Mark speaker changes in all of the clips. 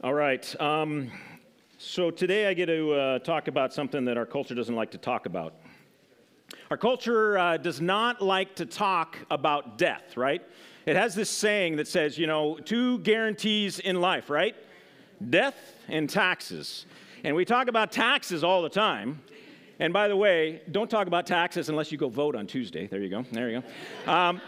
Speaker 1: All right. Um, so today I get to uh, talk about something that our culture doesn't like to talk about. Our culture uh, does not like to talk about death, right? It has this saying that says, you know, two guarantees in life, right? Death and taxes. And we talk about taxes all the time. And by the way, don't talk about taxes unless you go vote on Tuesday. There you go. There you go. Um,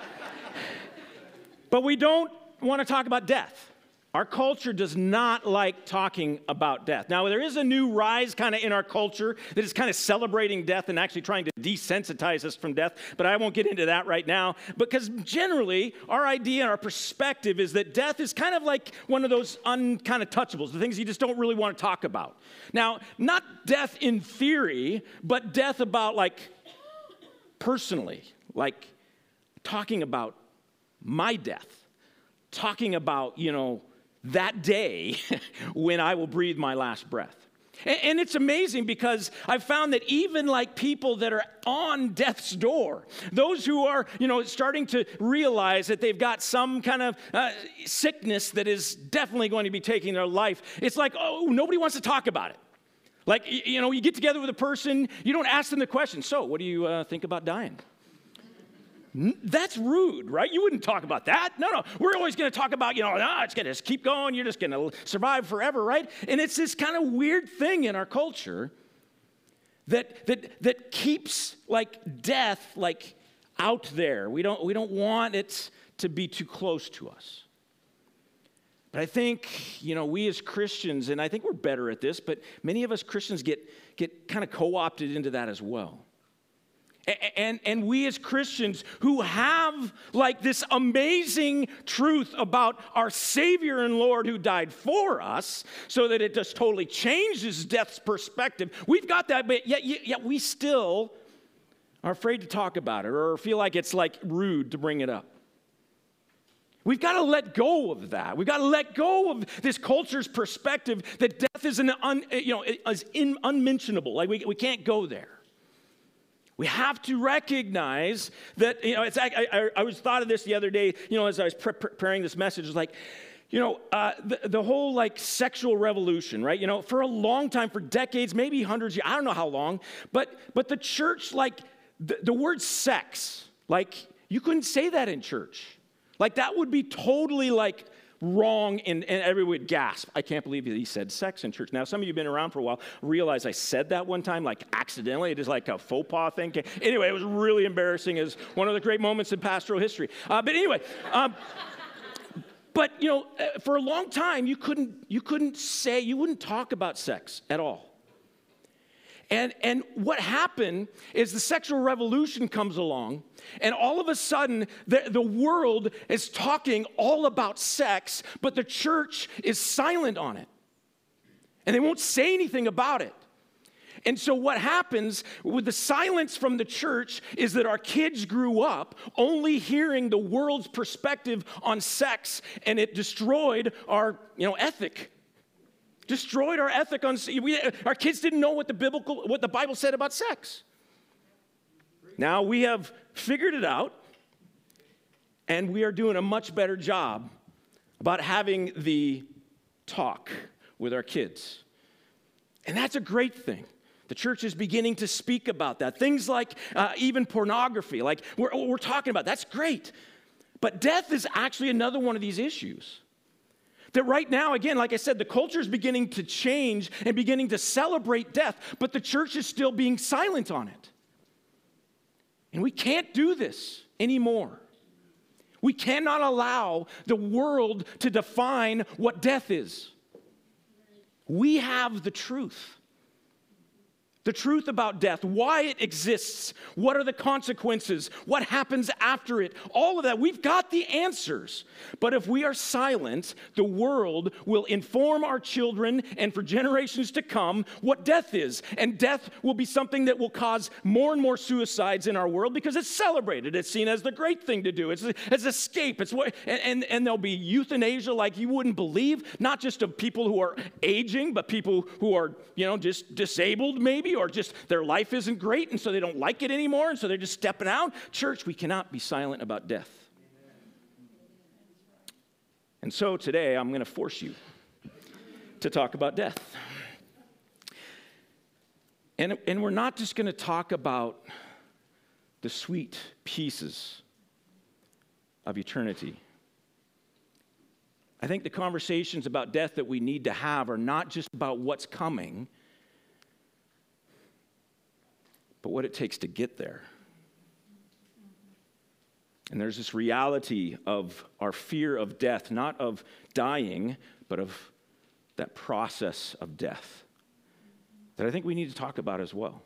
Speaker 1: but we don't want to talk about death. Our culture does not like talking about death. Now, there is a new rise kind of in our culture that is kind of celebrating death and actually trying to desensitize us from death, but I won't get into that right now. Because generally, our idea and our perspective is that death is kind of like one of those unkind of touchables, the things you just don't really want to talk about. Now, not death in theory, but death about like personally, like talking about my death, talking about, you know, that day when I will breathe my last breath. And, it's amazing because I've found that even like people that are on death's door, those who are, you know, starting to realize that they've got some kind of uh, sickness that is definitely going to be taking their life, it's like, oh, nobody wants to talk about it. Like, you know, you get together with a person, you don't ask them the question, so what do you uh, think about dying? That's rude, right? You wouldn't talk about that. No, no. We're always going to talk about, you know, ah, it's going to just keep going. You're just going to survive forever, right? And it's this kind of weird thing in our culture that, that, that keeps like death like out there. We don't, we don't want it to be too close to us. But I think, you know, we as Christians, and I think we're better at this, but many of us Christians get, get kind of co opted into that as well. And, and we as Christians who have like this amazing truth about our Savior and Lord who died for us so that it just totally changes death's perspective. We've got that, but yet, yet we still are afraid to talk about it or feel like it's like rude to bring it up. We've got to let go of that. We've got to let go of this culture's perspective that death is an un, you know, is in, unmentionable. Like we, we can't go there. We have to recognize that, you know, it's, I, I, I was thought of this the other day, you know, as I was pre- preparing this message, it's like, you know, uh, the, the whole like sexual revolution, right? You know, for a long time, for decades, maybe hundreds, I don't know how long, but, but the church, like, the, the word sex, like, you couldn't say that in church. Like, that would be totally like wrong, and, and everyone would gasp. I can't believe he said sex in church. Now, some of you have been around for a while realize I said that one time, like accidentally. It is like a faux pas thing. Anyway, it was really embarrassing. Was one of the great moments in pastoral history. Uh, but anyway, um, but you know, uh, for a long time, you couldn't, you couldn't say, you wouldn't talk about sex at all. And, and what happened is the sexual revolution comes along, and all of a sudden, the, the world is talking all about sex, but the church is silent on it. And they won't say anything about it. And so, what happens with the silence from the church is that our kids grew up only hearing the world's perspective on sex, and it destroyed our you know, ethic destroyed our ethic on we, our kids didn't know what the biblical what the bible said about sex. Now we have figured it out and we are doing a much better job about having the talk with our kids. And that's a great thing. The church is beginning to speak about that. Things like uh, even pornography like we're, we're talking about that's great. But death is actually another one of these issues that right now, again, like I said, the culture is beginning to change and beginning to celebrate death, but the church is still being silent on it. And we can't do this anymore. We cannot allow the world to define what death is. We have the truth the truth about death, why it exists, what are the consequences, what happens after it, all of that. We've got the answers. But if we are silent, the world will inform our children and for generations to come what death is. And death will be something that will cause more and more suicides in our world because it's celebrated. It's seen as the great thing to do. It's as escape. It's what, and, and, and there'll be euthanasia like you wouldn't believe, not just of people who are aging, but people who are, you know, just disabled maybe or just their life isn't great and so they don't like it anymore and so they're just stepping out. Church, we cannot be silent about death. And so today I'm going to force you. to talk about death. And, and we're not just going to talk about the sweet pieces of eternity. I think the conversations about death that we need to have are not just about what's coming, but what it takes to get there. And there's this reality of our fear of death, not of dying, but of that process of death that I think we need to talk about as well.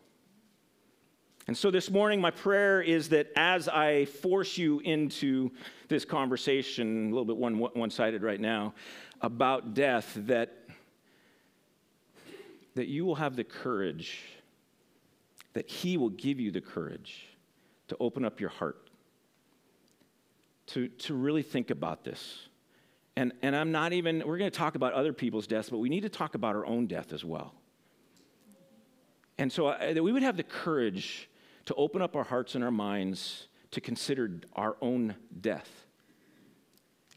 Speaker 1: And so this morning, my prayer is that as I force you into this conversation, a little bit one, one-sided right now, about death, that, that you will have the courage, that He will give you the courage to open up your heart, to, to really think about this. And, and I'm not even, we're going to talk about other people's deaths, but we need to talk about our own death as well. And so uh, that we would have the courage to open up our hearts and our minds to consider our own death.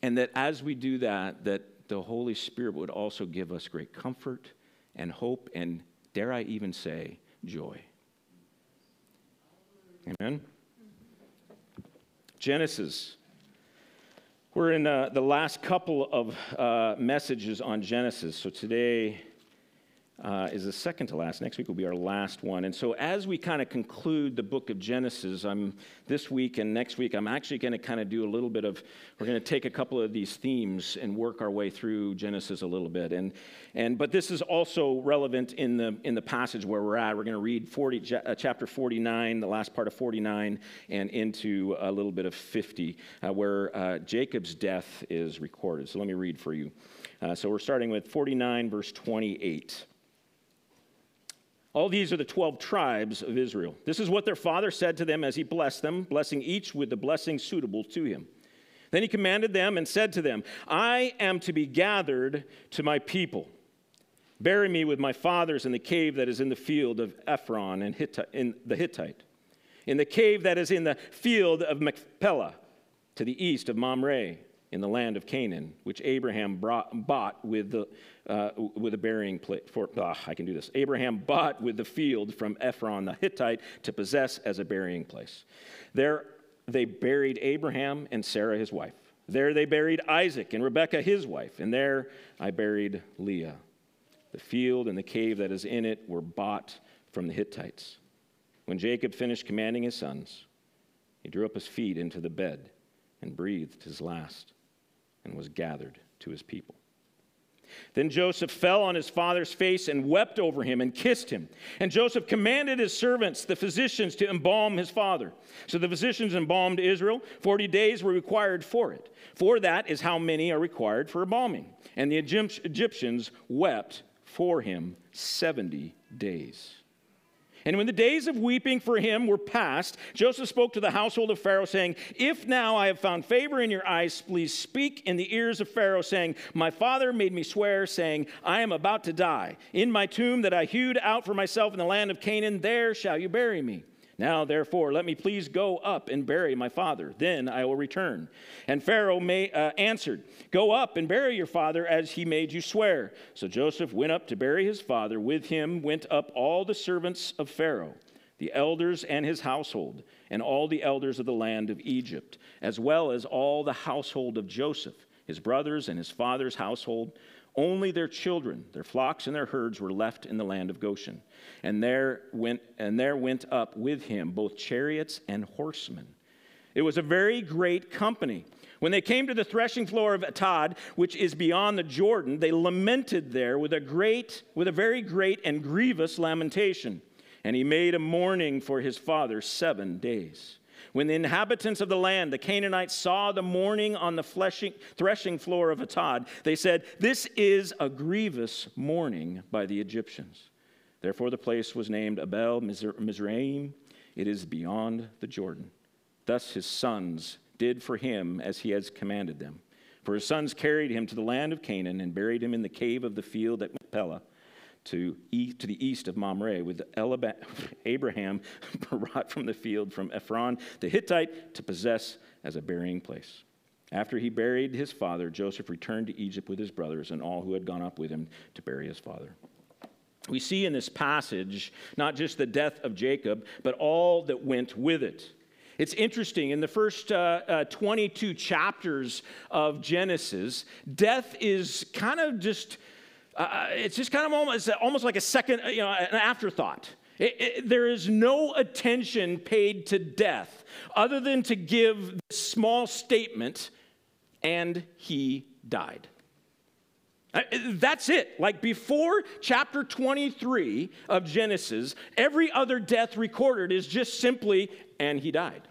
Speaker 1: And that as we do that, that the Holy Spirit would also give us great comfort and hope and, dare I even say, joy. Amen? Genesis. We're in uh, the last couple of uh, messages on Genesis. So today, uh, is the second to last. Next week will be our last one. And so, as we kind of conclude the book of Genesis, I'm this week and next week, I'm actually going to kind of do a little bit of. We're going to take a couple of these themes and work our way through Genesis a little bit. And and but this is also relevant in the in the passage where we're at. We're going to read 40, uh, chapter 49, the last part of 49, and into a little bit of 50, uh, where uh, Jacob's death is recorded. So let me read for you. Uh, so we're starting with 49, verse 28. All these are the 12 tribes of Israel. This is what their father said to them as he blessed them, blessing each with the blessing suitable to him. Then he commanded them and said to them, I am to be gathered to my people. Bury me with my fathers in the cave that is in the field of Ephron and in the Hittite, in the cave that is in the field of Machpelah, to the east of Mamre, in the land of Canaan, which Abraham brought, bought with the, uh, with a burying place. For, oh, I can do this. Abraham bought with the field from Ephron the Hittite to possess as a burying place. There they buried Abraham and Sarah his wife. There they buried Isaac and Rebekah his wife. And there I buried Leah. The field and the cave that is in it were bought from the Hittites. When Jacob finished commanding his sons, he drew up his feet into the bed and breathed his last and was gathered to his people. Then Joseph fell on his father's face and wept over him and kissed him. And Joseph commanded his servants, the physicians, to embalm his father. So the physicians embalmed Israel. Forty days were required for it. For that is how many are required for embalming. And the Egyptians wept for him 70 days. And when the days of weeping for him were past, Joseph spoke to the household of Pharaoh, saying, If now I have found favor in your eyes, please speak in the ears of Pharaoh, saying, My father made me swear, saying, I am about to die. In my tomb that I hewed out for myself in the land of Canaan, there shall you bury me. Now, therefore, let me please go up and bury my father. Then I will return. And Pharaoh may, uh, answered, Go up and bury your father as he made you swear. So Joseph went up to bury his father. With him went up all the servants of Pharaoh, the elders and his household, and all the elders of the land of Egypt, as well as all the household of Joseph, his brothers and his father's household only their children, their flocks and their herds were left in the land of Goshen. And there went, and there went up with him both chariots and horsemen. It was a very great company. When they came to the threshing floor of Atad, which is beyond the Jordan, they lamented there with a great, with a very great and grievous lamentation. And he made a mourning for his father seven days. When the inhabitants of the land, the Canaanites, saw the mourning on the fleshing, threshing floor of Atad, they said, This is a grievous mourning by the Egyptians. Therefore, the place was named Abel Mizraim. It is beyond the Jordan. Thus his sons did for him as he has commanded them. For his sons carried him to the land of Canaan and buried him in the cave of the field at Machpelah to, east, to the east of Mamre, with Abraham brought from the field from Ephron the Hittite to possess as a burying place. After he buried his father, Joseph returned to Egypt with his brothers and all who had gone up with him to bury his father. We see in this passage not just the death of Jacob, but all that went with it. It's interesting, in the first uh, uh, 22 chapters of Genesis, death is kind of just, uh, uh it's just kind of almost, almost like a second, you know, an afterthought. It, it, there is no attention paid to death other than to give this small statement, and he died. Uh, that's it. Like before chapter 23 of Genesis, every other death recorded is just simply, and he died.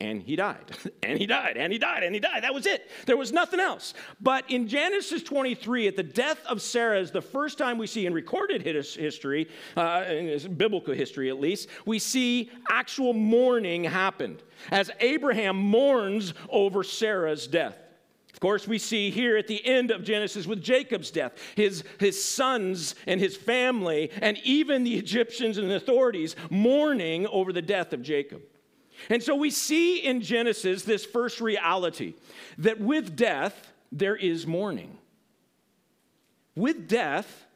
Speaker 1: And he died, and he died, and he died, and he died. That was it. There was nothing else. But in Genesis 23, at the death of Sarah, is the first time we see in recorded history, uh, in biblical history at least, we see actual mourning happened as Abraham mourns over Sarah's death. Of course, we see here at the end of Genesis with Jacob's death, his, his sons and his family, and even the Egyptians and the authorities mourning over the death of Jacob. And so we see in Genesis this first reality that with death, there is mourning. With death,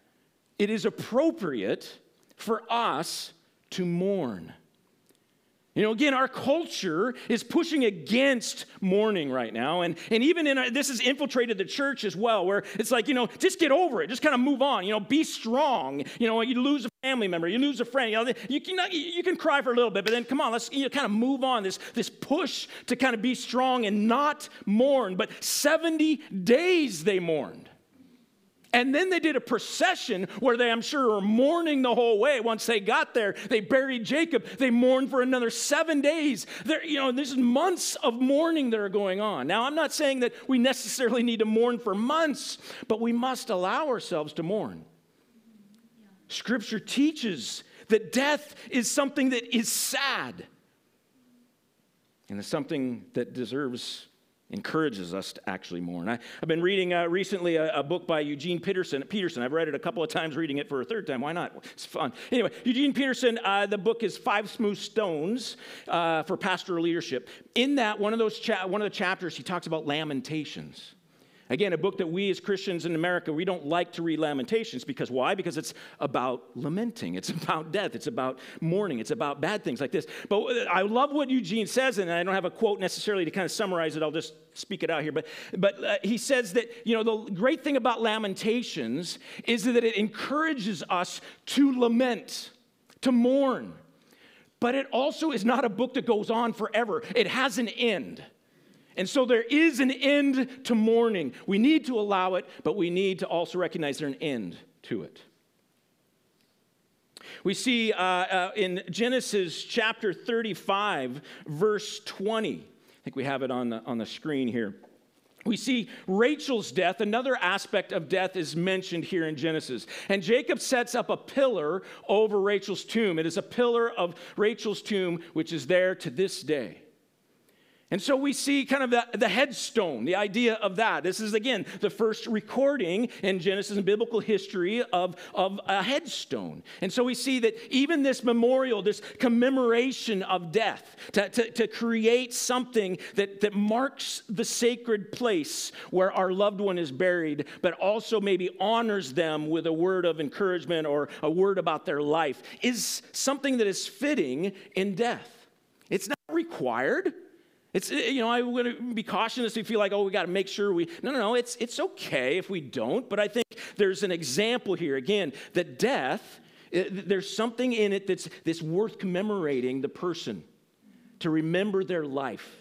Speaker 1: it is appropriate for us to mourn. You know, again, our culture is pushing against mourning right now. And, and even in our, this has infiltrated the church as well, where it's like, you know, just get over it. Just kind of move on. You know, be strong. You know, you lose a family member, you lose a friend. You know, you can, you can cry for a little bit, but then come on, let's you know, kind of move on. This, this push to kind of be strong and not mourn. But 70 days they mourned. And then they did a procession where they, I'm sure, were mourning the whole way. Once they got there, they buried Jacob. They mourned for another seven days. There, you know, there's months of mourning that are going on. Now, I'm not saying that we necessarily need to mourn for months, but we must allow ourselves to mourn. Scripture teaches that death is something that is sad and it's something that deserves encourages us to actually mourn. I, have been reading uh, recently a, a, book by Eugene Peterson. Peterson. I've read it a couple of times, reading it for a third time. Why not? It's fun. Anyway, Eugene Peterson. Uh, the book is Five Smooth Stones uh, for Pastoral Leadership. In that, one of those cha- one of the chapters, he talks about lamentations. Again, a book that we as Christians in America, we don't like to read Lamentations because why? Because it's about lamenting, it's about death, it's about mourning, it's about bad things like this. But I love what Eugene says, and I don't have a quote necessarily to kind of summarize it, I'll just speak it out here. But, but uh, he says that, you know, the great thing about Lamentations is that it encourages us to lament, to mourn. But it also is not a book that goes on forever, it has an end. And so there is an end to mourning. We need to allow it, but we need to also recognize there's an end to it. We see uh, uh, in Genesis chapter 35, verse 20. I think we have it on the, on the screen here. We see Rachel's death, another aspect of death is mentioned here in Genesis. And Jacob sets up a pillar over Rachel's tomb. It is a pillar of Rachel's tomb, which is there to this day. And so we see kind of the, the headstone, the idea of that. This is, again, the first recording in Genesis and biblical history of, of a headstone. And so we see that even this memorial, this commemoration of death, to, to, to create something that, that marks the sacred place where our loved one is buried, but also maybe honors them with a word of encouragement or a word about their life, is something that is fitting in death. It's not required. It's, eh, you know, I would be cautious if you feel like, oh, we got to make sure we. No, no, no, it's, it's okay if we don't. But I think there's an example here, again, that death, eh, there's something in it that's, that's worth commemorating the person, to remember their life.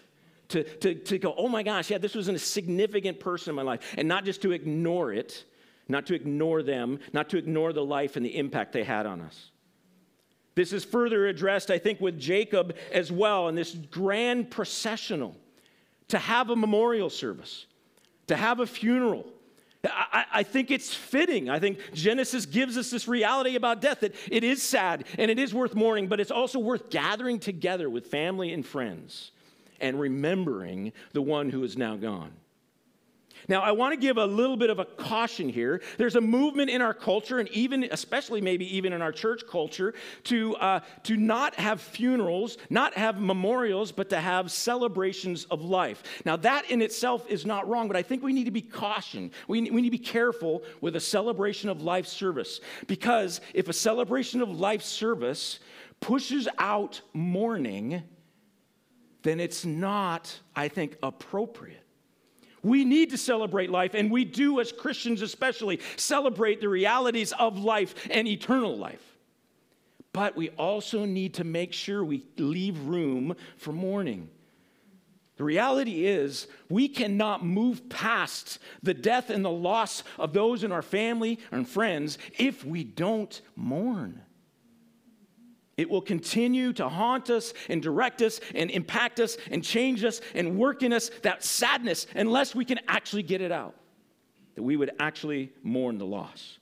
Speaker 1: To, to, to go, oh my gosh, yeah, this was a significant person in my life. And not just to ignore it, not to ignore them, not to ignore the life and the impact they had on us. This is further addressed, I think, with Jacob as well in this grand processional to have a memorial service, to have a funeral. I, I, think it's fitting. I think Genesis gives us this reality about death that it is sad and it is worth mourning, but it's also worth gathering together with family and friends and remembering the one who is now gone. Now, I want to give a little bit of a caution here. There's a movement in our culture, and even, especially maybe even in our church culture, to, uh, to not have funerals, not have memorials, but to have celebrations of life. Now, that in itself is not wrong, but I think we need to be cautioned. We, we need to be careful with a celebration of life service. Because if a celebration of life service pushes out mourning, then it's not, I think, appropriate. We need to celebrate life, and we do as Christians, especially, celebrate the realities of life and eternal life. But we also need to make sure we leave room for mourning. The reality is, we cannot move past the death and the loss of those in our family and friends if we don't mourn. It will continue to haunt us and direct us and impact us and change us and work in us that sadness unless we can actually get it out, that we would actually mourn the loss.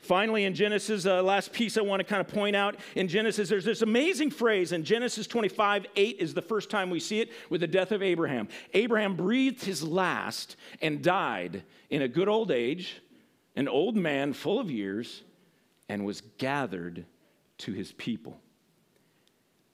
Speaker 1: Finally, in Genesis, uh, last piece I want to kind of point out in Genesis, there's this amazing phrase in Genesis 25 8 is the first time we see it with the death of Abraham. Abraham breathed his last and died in a good old age, an old man full of years and was gathered to his people.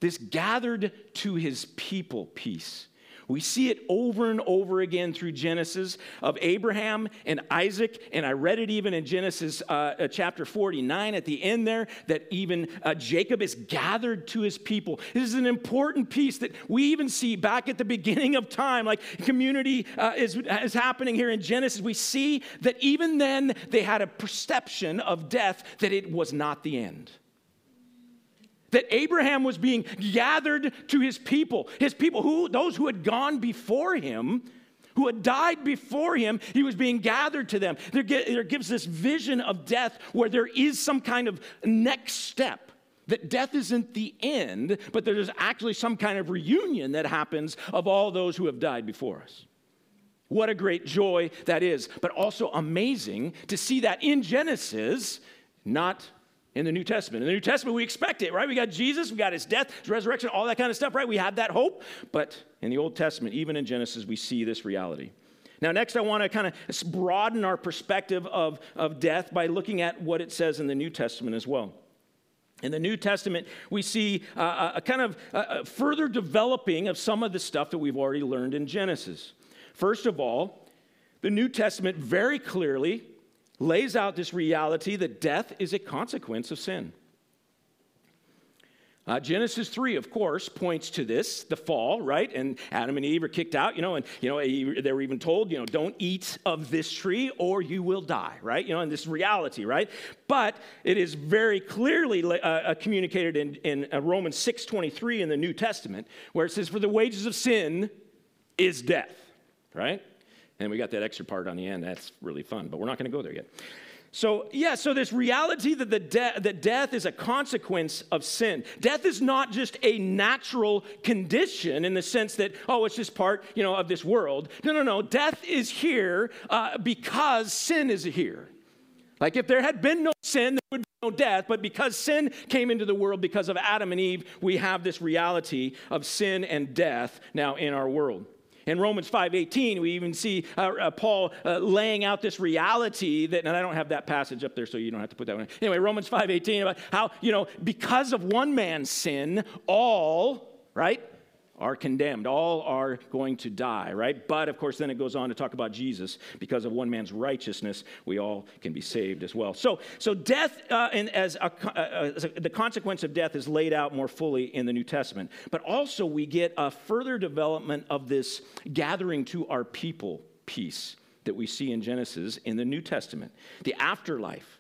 Speaker 1: This gathered to his people piece we see it over and over again through Genesis of Abraham and Isaac, and I read it even in Genesis uh, uh chapter 49 at the end there that even uh, Jacob is gathered to his people. This is an important piece that we even see back at the beginning of time, like community uh, is, is happening here in Genesis. We see that even then they had a perception of death that it was not the end that Abraham was being gathered to his people, his people, who, those who had gone before him, who had died before him, he was being gathered to them. There, there gives this vision of death where there is some kind of next step. That death isn't the end, but there's actually some kind of reunion that happens of all those who have died before us. What a great joy that is, but also amazing to see that in Genesis, not in the New Testament. In the New Testament, we expect it, right? We got Jesus, we got his death, his resurrection, all that kind of stuff, right? We have that hope. But in the Old Testament, even in Genesis, we see this reality. Now, next, I want to kind of broaden our perspective of, of death by looking at what it says in the New Testament as well. In the New Testament, we see uh, uh a kind of a further developing of some of the stuff that we've already learned in Genesis. First of all, the New Testament very clearly lays out this reality that death is a consequence of sin. Uh, Genesis 3, of course, points to this, the fall, right? And Adam and Eve are kicked out, you know, and, you know, they were even told, you know, don't eat of this tree or you will die, right? You know, and this reality, right? But it is very clearly uh, uh communicated in, in uh, Romans 6.23 in the New Testament, where it says, for the wages of sin is death, right? And we got that extra part on the end. That's really fun, but we're not going to go there yet. So, yeah, so this reality that, the de- that death is a consequence of sin. Death is not just a natural condition in the sense that, oh, it's just part, you know, of this world. No, no, no. Death is here uh, because sin is here. Like if there had been no sin, there would be no death. But because sin came into the world because of Adam and Eve, we have this reality of sin and death now in our world. In Romans 5:18, we even see uh, uh, Paul uh, laying out this reality that, and I don't have that passage up there, so you don't have to put that one. In. Anyway, Romans 5:18 about how you know because of one man's sin, all right are condemned. All are going to die, right? But of course, then it goes on to talk about Jesus. Because of one man's righteousness, we all can be saved as well. So, so death, uh, and as, a, uh, as a, the consequence of death is laid out more fully in the New Testament. But also, we get a further development of this gathering to our people piece that we see in Genesis in the New Testament, the afterlife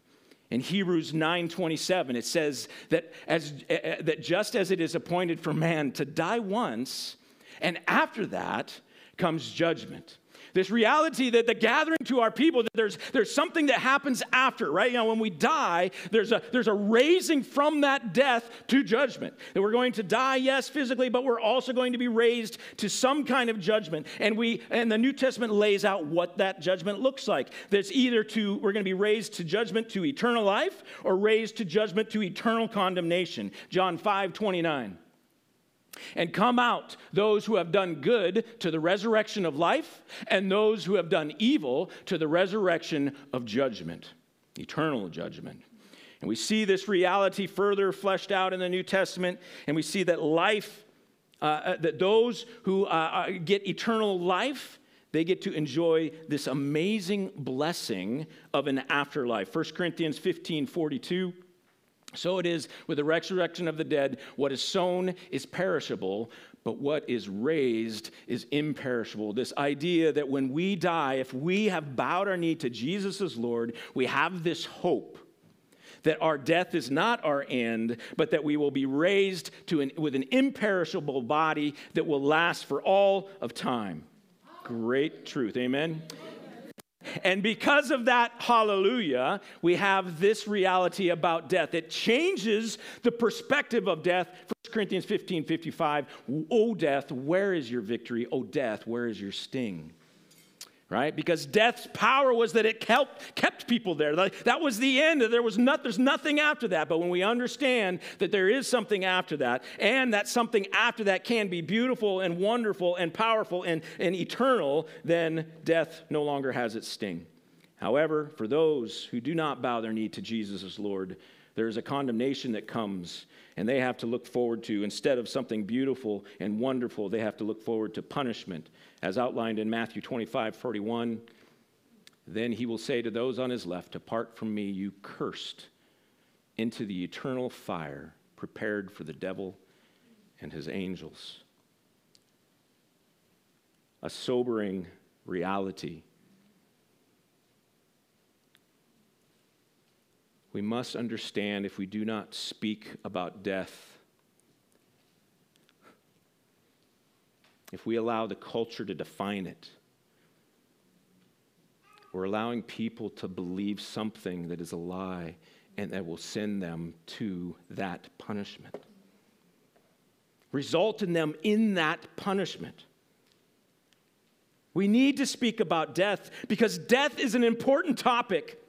Speaker 1: in Hebrews 9:27 it says that as uh, that just as it is appointed for man to die once and after that comes judgment. This reality that the gathering to our people, that there's, there's something that happens after, right? You know, when we die, there's a, there's a raising from that death to judgment. That we're going to die, yes, physically, but we're also going to be raised to some kind of judgment. And we and the New Testament lays out what that judgment looks like. That's either to, we're going to be raised to judgment to eternal life or raised to judgment to eternal condemnation. John 5 29. And come out those who have done good to the resurrection of life, and those who have done evil to the resurrection of judgment, eternal judgment. And we see this reality further fleshed out in the New Testament, and we see that life, uh, uh that those who uh, uh, get eternal life, they get to enjoy this amazing blessing of an afterlife. 1 Corinthians 15 42 so it is with the resurrection of the dead. What is sown is perishable, but what is raised is imperishable. This idea that when we die, if we have bowed our knee to Jesus as Lord, we have this hope that our death is not our end, but that we will be raised to an, with an imperishable body that will last for all of time. Great truth. Amen. And because of that, hallelujah, we have this reality about death. It changes the perspective of death. 1 Corinthians 15 55. O death, where is your victory? O death, where is your sting? Right? Because death's power was that it kept, kept people there. That was the end. There was not, there's nothing after that. But when we understand that there is something after that, and that something after that can be beautiful and wonderful and powerful and, and eternal, then death no longer has its sting. However, for those who do not bow their knee to Jesus as Lord, there is a condemnation that comes, and they have to look forward to, instead of something beautiful and wonderful, they have to look forward to punishment as outlined in Matthew 25 41. Then he will say to those on his left, Depart from me, you cursed, into the eternal fire prepared for the devil and his angels. A sobering reality. We must understand if we do not speak about death if we allow the culture to define it, we're allowing people to believe something that is a lie and that will send them to that punishment. Result in them in that punishment. We need to speak about death because death is an important topic.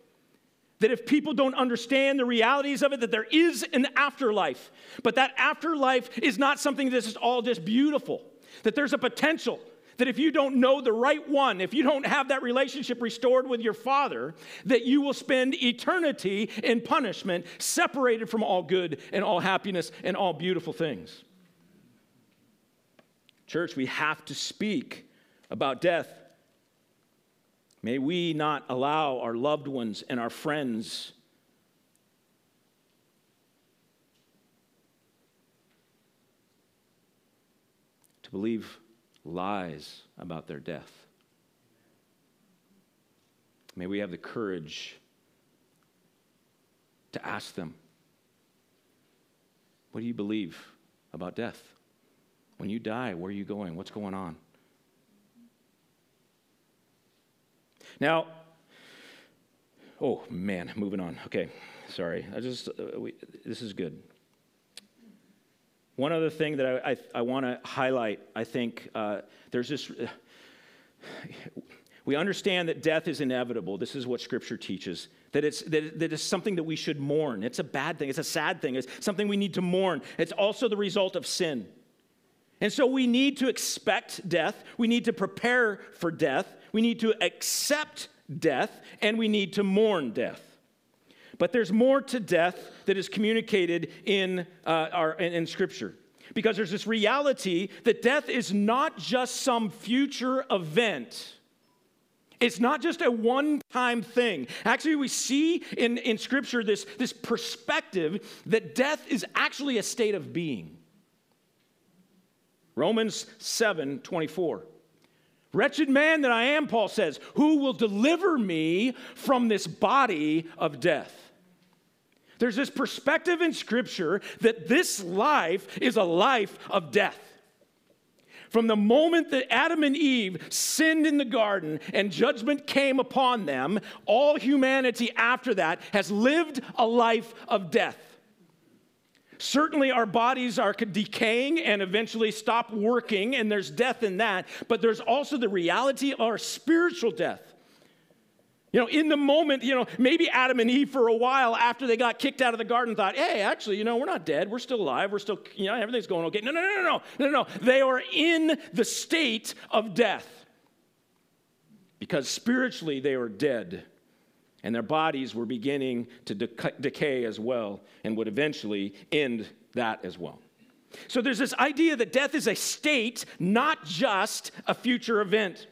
Speaker 1: That if people don't understand the realities of it, that there is an afterlife, but that afterlife is not something that's all just beautiful. That there's a potential that if you don't know the right one, if you don't have that relationship restored with your father, that you will spend eternity in punishment, separated from all good and all happiness and all beautiful things. Church, we have to speak about death. May we not allow our loved ones and our friends believe lies about their death. May we have the courage to ask them, What do you believe about death? When you die, where are you going? What's going on? Now, oh man, moving on. Okay, sorry. I just, uh, we, this is good. One other thing that I, I, I want to highlight, I think uh, there's this. Uh, we understand that death is inevitable. This is what Scripture teaches. That it's, that, that it's something that we should mourn. It's a bad thing. It's a sad thing. It's something we need to mourn. It's also the result of sin. And so we need to expect death. We need to prepare for death. We need to accept death. And we need to mourn death. But there's more to death that is communicated in, uh, our, in, in Scripture. Because there's this reality that death is not just some future event. It's not just a one time thing. Actually, we see in, in Scripture this, this perspective that death is actually a state of being. Romans 7 24. Wretched man that I am, Paul says, who will deliver me from this body of death? There's this perspective in Scripture that this life is a life of death. From the moment that Adam and Eve sinned in the garden and judgment came upon them, all humanity after that has lived a life of death. Certainly, our bodies are decaying and eventually stop working, and there's death in that, but there's also the reality of our spiritual death. You know, in the moment, you know, maybe Adam and Eve for a while after they got kicked out of the garden thought, hey, actually, you know, we're not dead. We're still alive. We're still, you know, everything's going okay. No, no, no, no, no, no, no. They are in the state of death because spiritually they were dead and their bodies were beginning to decay as well and would eventually end that as well. So there's this idea that death is a state, not just a future event.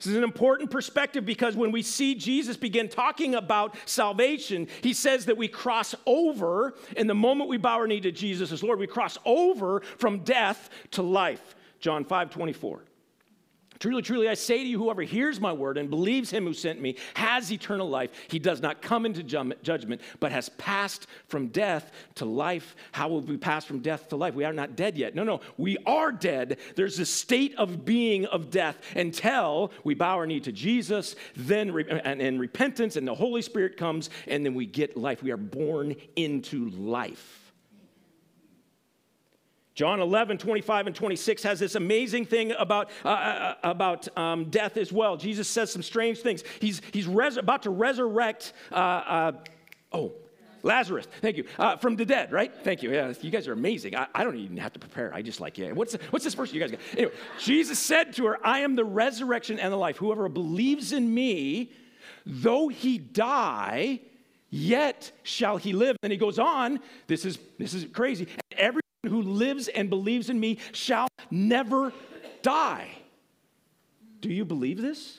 Speaker 1: This is an important perspective because when we see Jesus begin talking about salvation, he says that we cross over and the moment we bow our knee to Jesus as Lord, we cross over from death to life. John 5 24. Truly, truly, I say to you, whoever hears my word and believes him who sent me has eternal life. He does not come into judgment, but has passed from death to life. How will we pass from death to life? We are not dead yet. No, no, we are dead. There's a state of being of death until we bow our knee to Jesus, then and, and repentance, and the Holy Spirit comes, and then we get life. We are born into life. John 11, 25 and 26 has this amazing thing about, uh, uh, uh, about um, death as well. Jesus says some strange things. He's, he's res- about to resurrect, uh, uh oh, Lazarus, thank you, uh, from the dead, right? Thank you. Yeah, you guys are amazing. I, I don't even have to prepare. I just like, yeah. What's, what's this verse you guys got? Anyway, Jesus said to her, I am the resurrection and the life. Whoever believes in me, though he die, yet shall he live. And he goes on, this is, this is crazy. Every who lives and believes in me shall never die. Do you believe this?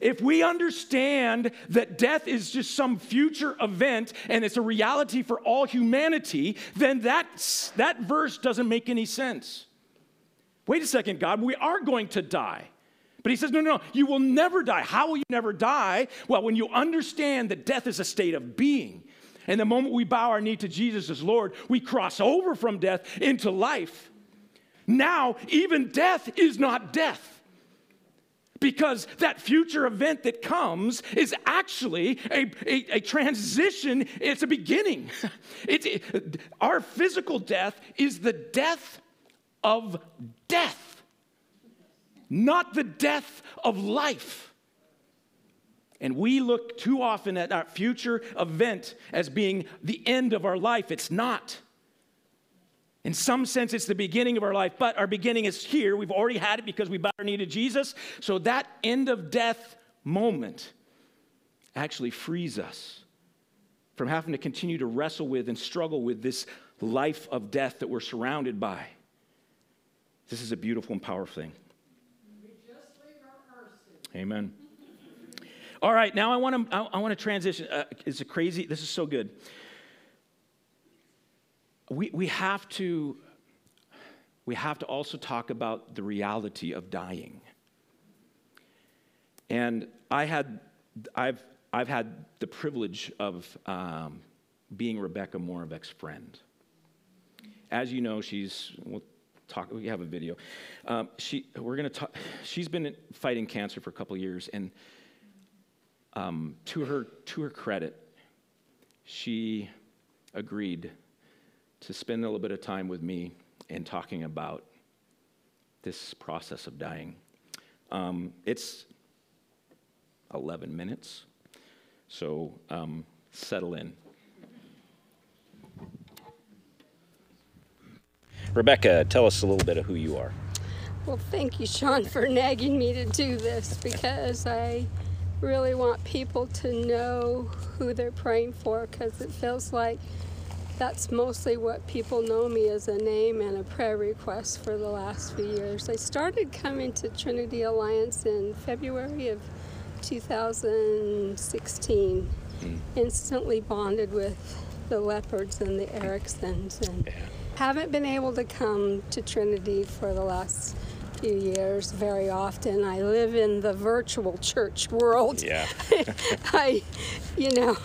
Speaker 1: If we understand that death is just some future event and it's a reality for all humanity, then that, that verse doesn't make any sense. Wait a second, God, we are going to die. But he says, no, no, no, you will never die. How will you never die? Well, when you understand that death is a state of being, and the moment we bow our knee to Jesus as Lord, we cross over from death into life. Now, even death is not death. Because that future event that comes is actually a, a, a transition, it's a beginning. It's, it, our physical death is the death of death, not the death of life. And we look too often at our future event as being the end of our life. It's not. In some sense, it's the beginning of our life, but our beginning is here. We've already had it because we bowed our knee to Jesus. So that end of death moment actually frees us from having to continue to wrestle with and struggle with this life of death that we're surrounded by. This is a beautiful and powerful thing. Amen. All right, now I want to I, want to transition. Uh, it's a crazy. This is so good. We we have to we have to also talk about the reality of dying. And I had I've I've had the privilege of um, being Rebecca Moravec's friend. As you know, she's we'll talk. We have a video. Um, she we're gonna talk. She's been fighting cancer for a couple years, and um, to, her, to her credit, she agreed to spend a little bit of time with me and talking about this process of dying. Um, it's 11 minutes, so um, settle in. Rebecca, tell us a little bit of who you are.
Speaker 2: Well, thank you, Sean, for nagging me to do this because I really want people to know who they're praying for because it feels like that's mostly what people know me as a name and a prayer request for the last few years. I started coming to Trinity Alliance in February of 2016. Mm. Instantly bonded with the Leopards and the Ericksons and yeah. haven't been able to come to Trinity for the last few years very often. I live in the virtual church world.
Speaker 1: Yeah.
Speaker 2: I, you know,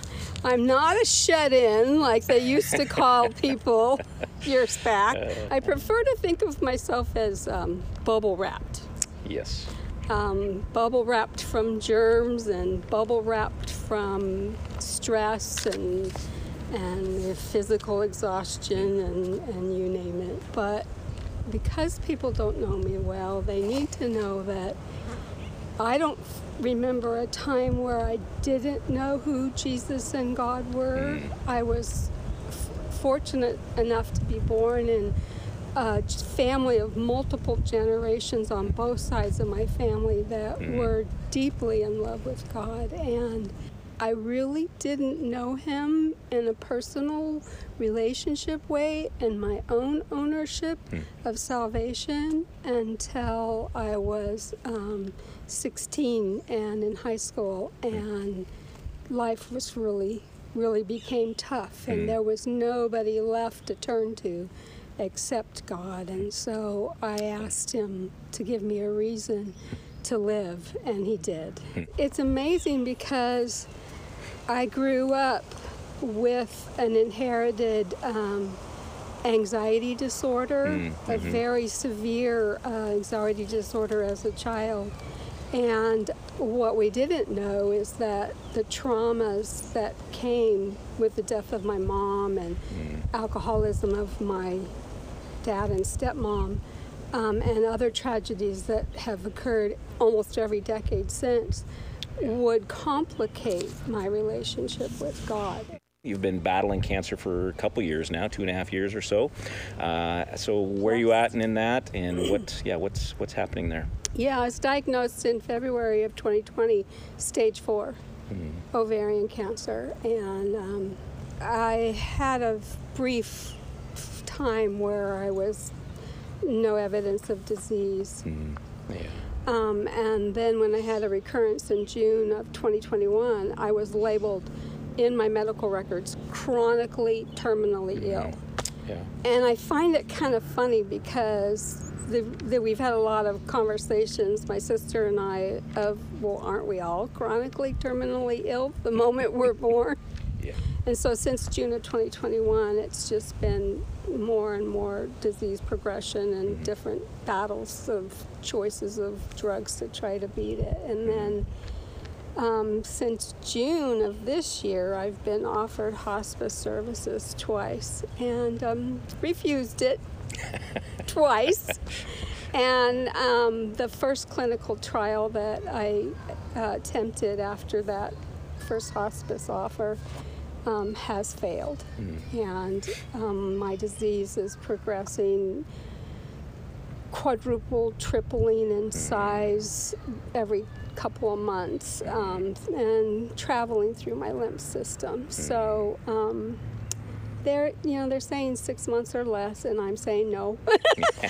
Speaker 2: I'm not a shut in like they used to call people years back. I prefer to think of myself as um, bubble wrapped.
Speaker 1: Yes.
Speaker 2: Um, bubble wrapped from germs and bubble wrapped from stress and and physical exhaustion and, and you name it. But because people don't know me well, they need to know that I don't remember a time where I didn't know who Jesus and God were. Mm. I was f- fortunate enough to be born in a family of multiple generations on both sides of my family that mm. were deeply in love with God. And I really didn't know him in a personal relationship way and my own ownership hmm. of salvation until I was um, 16 and in high school, hmm. and life was really, really became tough, and hmm. there was nobody left to turn to except God. And so I asked him to give me a reason to live, and he did. It's amazing because I grew up with an inherited um, anxiety disorder, a very severe uh, anxiety disorder as a child. And what we didn't know is that the traumas that came with the death of my mom and alcoholism of my dad and stepmom, um, and other tragedies that have occurred almost every decade since, would complicate my relationship with God.
Speaker 3: You've been battling cancer for a couple years now, two and a half years or so. Uh, so where are you at and in that, and what? Yeah, what's what's happening there?
Speaker 2: Yeah, I was diagnosed in February of 2020, stage four ovarian cancer. And um, I had a brief time where I was no evidence of disease.
Speaker 3: Yeah.
Speaker 2: Um, and then when I had a recurrence in June of 2021, I was labeled in my medical records chronically terminally ill.
Speaker 3: Yeah.
Speaker 2: And I find it kind of funny because the, the, we've had a lot of conversations, my sister and I, of, well, aren't we all chronically terminally ill the moment we're born?
Speaker 3: Yeah.
Speaker 2: And so since June of 2021, it's just been more and more disease progression and different battles of choices of drugs to try to beat it. And then um, since June of this year, I've been offered hospice services twice and um, refused it twice. And um, the first clinical trial that I uh, attempted after that first hospice offer um, has failed. And um, my disease is progressing quadruple, tripling in size every couple of months um, and traveling through my lymph system. So um, they're, you know, they're saying six months or less, and I'm saying no.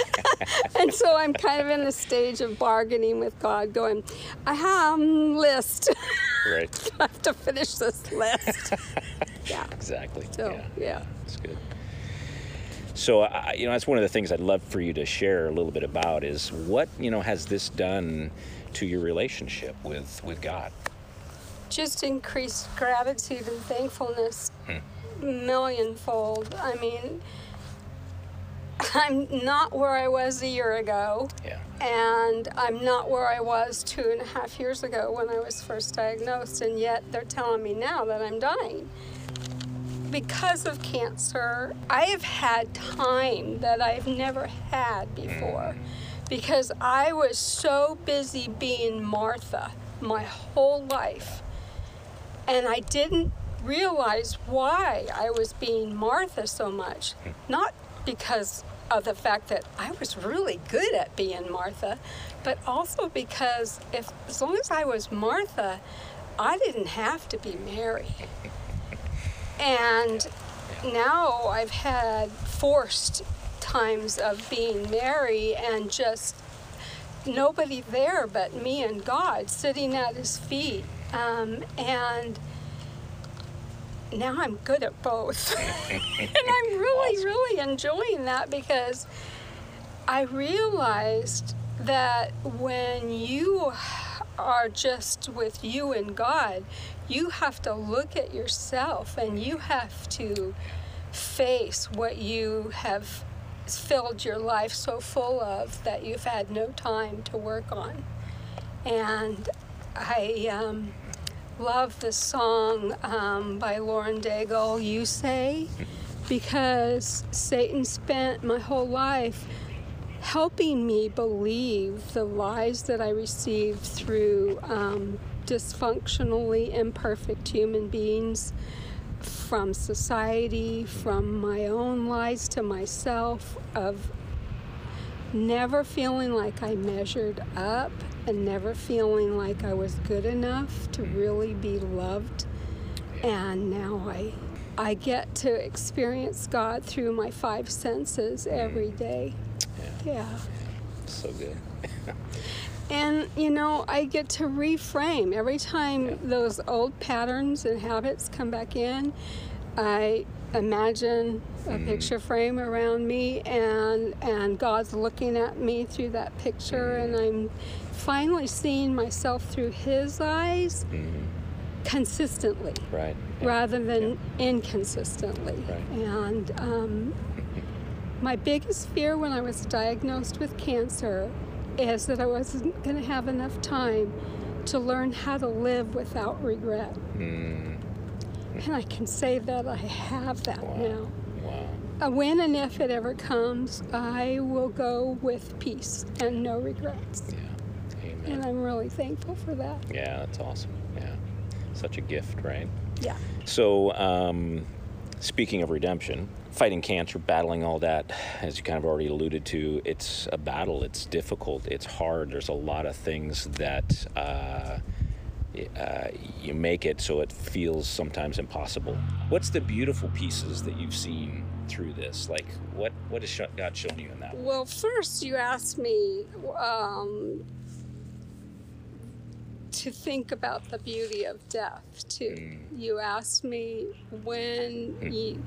Speaker 2: and so I'm kind of in the stage of bargaining with God, going, I have list.
Speaker 3: Right.
Speaker 2: I have to finish this list. yeah.
Speaker 3: Exactly.
Speaker 2: So,
Speaker 3: yeah.
Speaker 2: yeah.
Speaker 3: That's good. So, I you know, that's one of the things I'd love for you to share a little bit about is what you know has this done to your relationship with with God?
Speaker 2: Just increased gratitude and thankfulness hmm. millionfold. I mean, I'm not where I was a year ago.
Speaker 3: Yeah.
Speaker 2: And I'm not where I was two and a half years ago when I was first diagnosed, and yet they're telling me now that I'm dying. Because of cancer, I have had time that I've never had before mm. because I was so busy being Martha my whole life. And I didn't realize why I was being Martha so much. Hmm. Not because of the fact that I was really good at being Martha, but also because if as long as I was Martha, I didn't have to be Mary. And now I've had forced times of being Mary and just nobody there but me and God sitting at his feet. Um, and now I'm good at both. and I'm really, really enjoying that because I realized that when you are just with you and God, you have to look at yourself and you have to face what you have filled your life so full of that you've had no time to work on. And I um, love the song um, by Lauren Daigle, You Say, because Satan spent my whole life helping me believe the lies that I received through um, dysfunctionally imperfect human beings from society, from my own lies to myself, of never feeling like I measured up and never feeling like I was good enough to really be loved. And now I I get to experience God through my five senses mm. every day. Yeah.
Speaker 3: So good.
Speaker 2: And you know, I get to reframe every time those old patterns and habits come back in. I imagine a mm-hmm. picture frame around me and and God's looking at me through that picture and mm. I'm finally seeing myself through his eyes consistently
Speaker 3: Right. Yeah.
Speaker 2: rather than inconsistently.
Speaker 3: Right.
Speaker 2: And um, my biggest fear when I was diagnosed with cancer is that I wasn't going to have enough time to learn how to live without regret.
Speaker 3: Mm.
Speaker 2: And I can say that I have that now.
Speaker 3: Wow.
Speaker 2: Uh, when and if it ever comes, I will go with peace and no regrets.
Speaker 3: Yeah.
Speaker 2: And I'm really thankful for that.
Speaker 3: Yeah, that's awesome. Yeah. Such a gift, right?
Speaker 2: Yeah.
Speaker 3: So, um, speaking of redemption, fighting cancer, battling all that, as you kind of already alluded to, it's a battle. It's difficult. It's hard. There's a lot of things that uh, uh, you make it so it feels sometimes impossible. What's the beautiful pieces that you've seen through this? Like, what what has God shown you in that?
Speaker 2: Well, first you asked me um, to think about the beauty of death too. You asked me when you,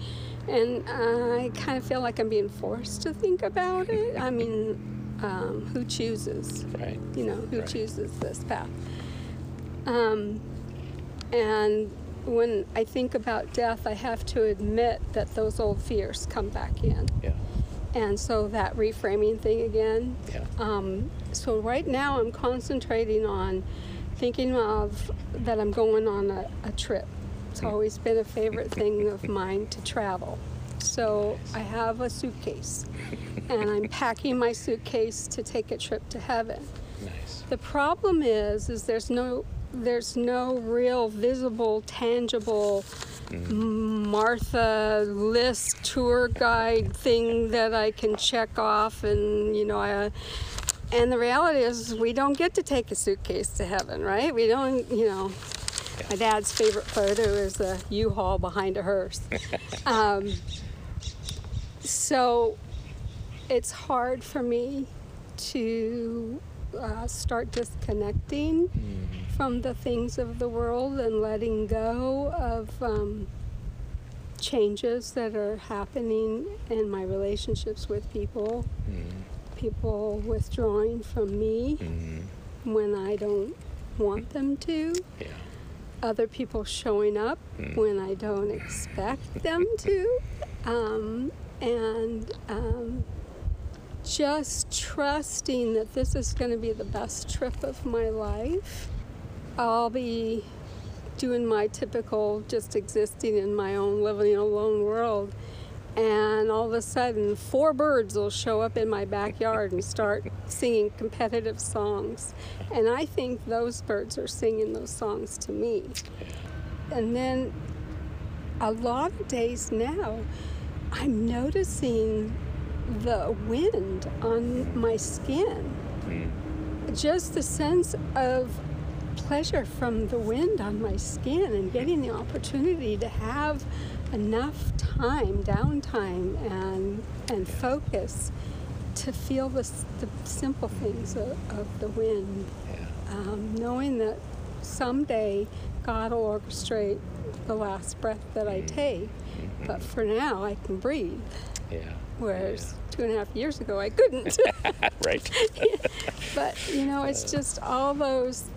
Speaker 2: and I kind of feel like I'm being forced to think about it. I mean, um, who chooses?
Speaker 3: Right.
Speaker 2: You know, who
Speaker 3: Right.
Speaker 2: chooses this path? Um, and when I think about death, I have to admit that those old fears come back in.
Speaker 3: Yeah.
Speaker 2: And so that reframing thing again.
Speaker 3: Yeah.
Speaker 2: Um, so right now I'm concentrating on thinking of that I'm going on a, a trip. It's mm. always been a favorite thing of mine to travel. So I have a suitcase and I'm packing my suitcase to take a trip to heaven.
Speaker 3: Nice.
Speaker 2: The problem is, is there's no, there's no real visible, tangible mm. Martha list tour guide thing that I can check off, and you know, I. And the reality is, we don't get to take a suitcase to heaven, right? We don't, you know. My dad's favorite photo is the U-Haul behind a hearse. um, so, it's hard for me to uh, start disconnecting from the things of the world and letting go of um, changes that are happening in my relationships with people, people withdrawing from me when I don't want them to,
Speaker 3: Yeah.
Speaker 2: other people showing up when I don't expect them to, um, and um, just trusting that this is going to be the best trip of my life. I'll be doing my typical just existing in my own living alone world. And all of a sudden, four birds will show up in my backyard and start singing competitive songs. And I think those birds are singing those songs to me. And then a lot of days now, I'm noticing the wind on my skin. Just the sense of pleasure from the wind on my skin and getting the opportunity to have enough time, downtime, and and focus to feel the, the simple things of, of the wind.
Speaker 3: Yeah.
Speaker 2: Um, knowing that someday God will orchestrate the last breath that I mm-hmm. take, mm-hmm. but for now I can breathe.
Speaker 3: Yeah.
Speaker 2: Whereas two and a half years ago I couldn't.
Speaker 3: Right.
Speaker 2: but you know, it's uh. just all those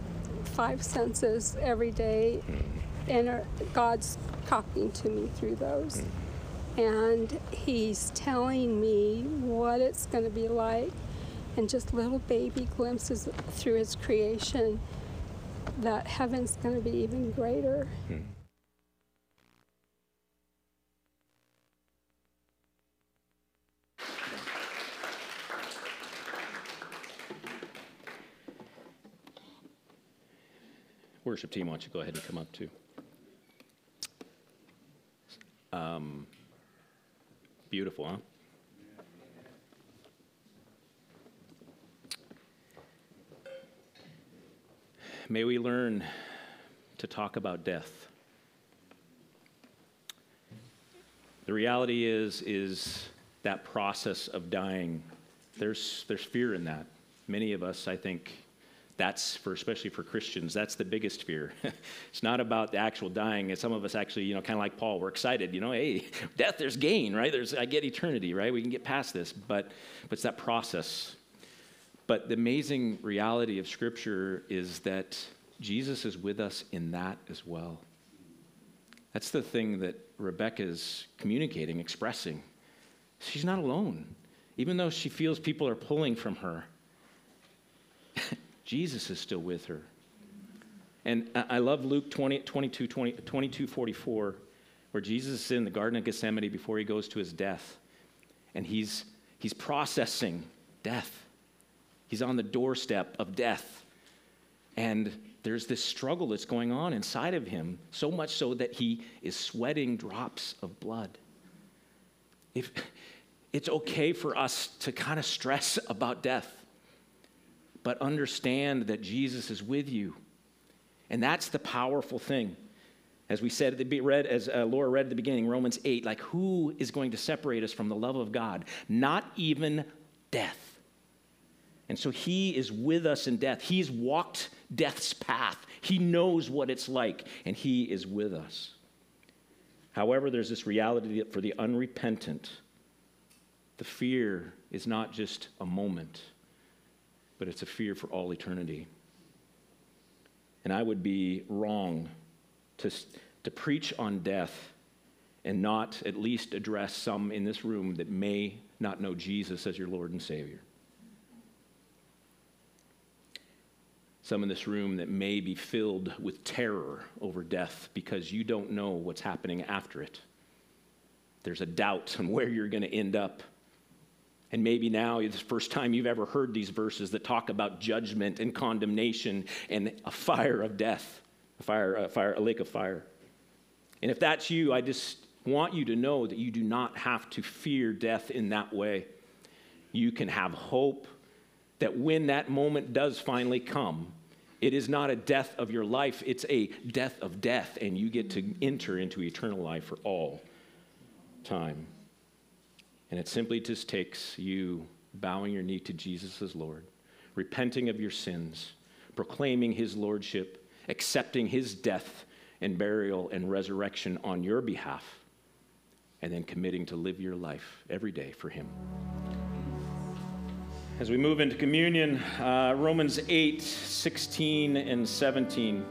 Speaker 2: five senses every day, mm. and are- God's talking to me through those. Hmm. And he's telling me what it's going to be like, and just little baby glimpses through his creation that heaven's going to be even greater. Hmm.
Speaker 1: Worship team, why don't you go ahead and come up too? Um, beautiful, huh? May we learn to talk about death. The reality is, is that process of dying, there's, there's fear in that. Many of us, I think, that's for especially for Christians, that's the biggest fear. it's not about the actual dying. And Some of us actually, you know, kind of like Paul, we're excited. You know, hey, death, there's gain, right? There's I get eternity, right? We can get past this, but but it's that process. But the amazing reality of Scripture is that Jesus is with us in that as well. That's the thing that Rebecca is communicating, expressing. She's not alone, even though she feels people are pulling from her. Jesus is still with her. And I love Luke 20, 22, 20, 22, 44, where Jesus is in the Garden of Gethsemane before he goes to his death. And he's, he's processing death. He's on the doorstep of death. And there's this struggle that's going on inside of him, so much so that he is sweating drops of blood. If, it's okay for us to kind of stress about death but understand that Jesus is with you. And that's the powerful thing. As we said, read, as uh, Laura read at the beginning, Romans 8, like who is going to separate us from the love of God? Not even death. And so he is with us in death. He's walked death's path. He knows what it's like, and he is with us. However, there's this reality that for the unrepentant, the fear is not just a moment but it's a fear for all eternity. And I would be wrong to, to preach on death and not at least address some in this room that may not know Jesus as your Lord and Savior. Some in this room that may be filled with terror over death because you don't know what's happening after it. There's a doubt on where you're going to end up. And maybe now it's the first time you've ever heard these verses that talk about judgment and condemnation and a fire of death, a fire, a fire, a lake of fire. And if that's you, I just want you to know that you do not have to fear death in that way. You can have hope that when that moment does finally come, it is not a death of your life, it's a death of death, and you get to enter into eternal life for all time. And it simply just takes you bowing your knee to Jesus as Lord, repenting of your sins, proclaiming his lordship, accepting his death and burial and resurrection on your behalf, and then committing to live your life every day for him. As we move into communion, uh, Romans 8, 16, and 17.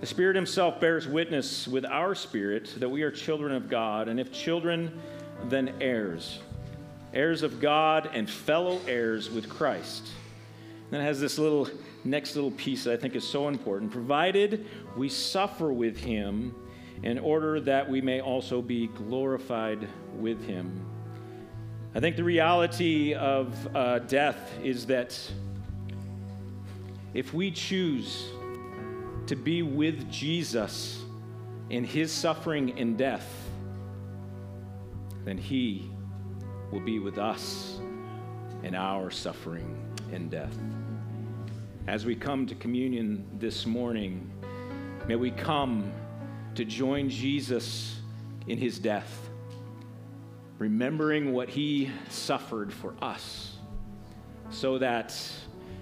Speaker 1: The Spirit Himself bears witness with our spirit that we are children of God, and if children, than heirs, heirs of God and fellow heirs with Christ. then it has this little next little piece that I think is so important. Provided we suffer with him in order that we may also be glorified with him. I think the reality of uh, death is that if we choose to be with Jesus in his suffering and death, then He will be with us in our suffering and death. As we come to communion this morning, may we come to join Jesus in His death, remembering what He suffered for us, so that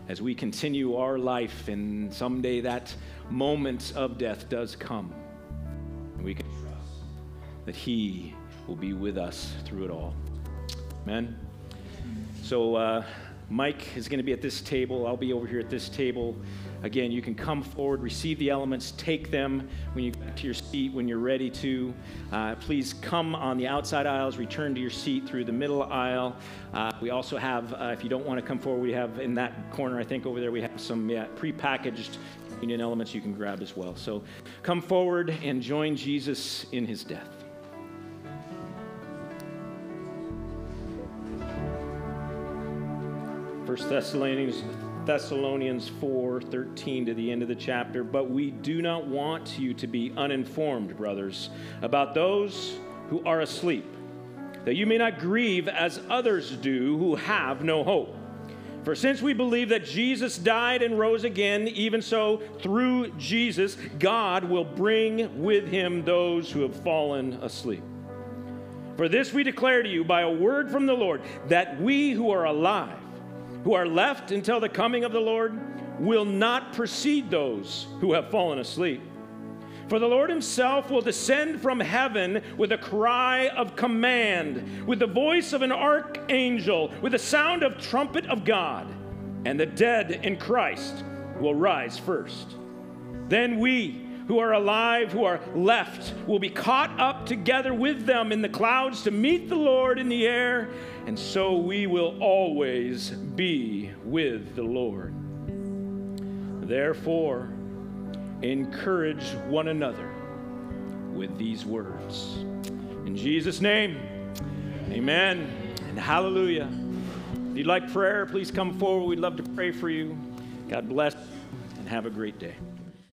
Speaker 1: as we continue our life and someday that moment of death does come, we can trust that He will be with us through it all. Amen. So, uh, Mike is going to be at this table. I'll be over here at this table. Again, you can come forward, receive the elements, take them when you get to your seat when you're ready to. Uh, please come on the outside aisles, return to your seat through the middle aisle. Uh, we also have, uh, if you don't want to come forward, we have in that corner, I think over there, we have some yeah, prepackaged union elements you can grab as well. So come forward and join Jesus in his death. First Thessalonians Thessalonians 4 13 to the end of the chapter. But we do not want you to be uninformed, brothers, about those who are asleep, that you may not grieve as others do who have no hope. For since we believe that Jesus died and rose again, even so, through Jesus, God will bring with him those who have fallen asleep. For this we declare to you by a word from the Lord, that we who are alive, who are left until the coming of the Lord, will not precede those who have fallen asleep. For the Lord himself will descend from heaven with a cry of command, with the voice of an archangel, with the sound of trumpet of God, and the dead in Christ will rise first. Then we who are alive, who are left, will be caught up together with them in the clouds to meet the Lord in the air, and so we will always be with the Lord. Therefore, encourage one another with these words. In Jesus' name, amen and hallelujah. If you'd like prayer, please come forward. We'd love to pray for you. God bless and have a great day.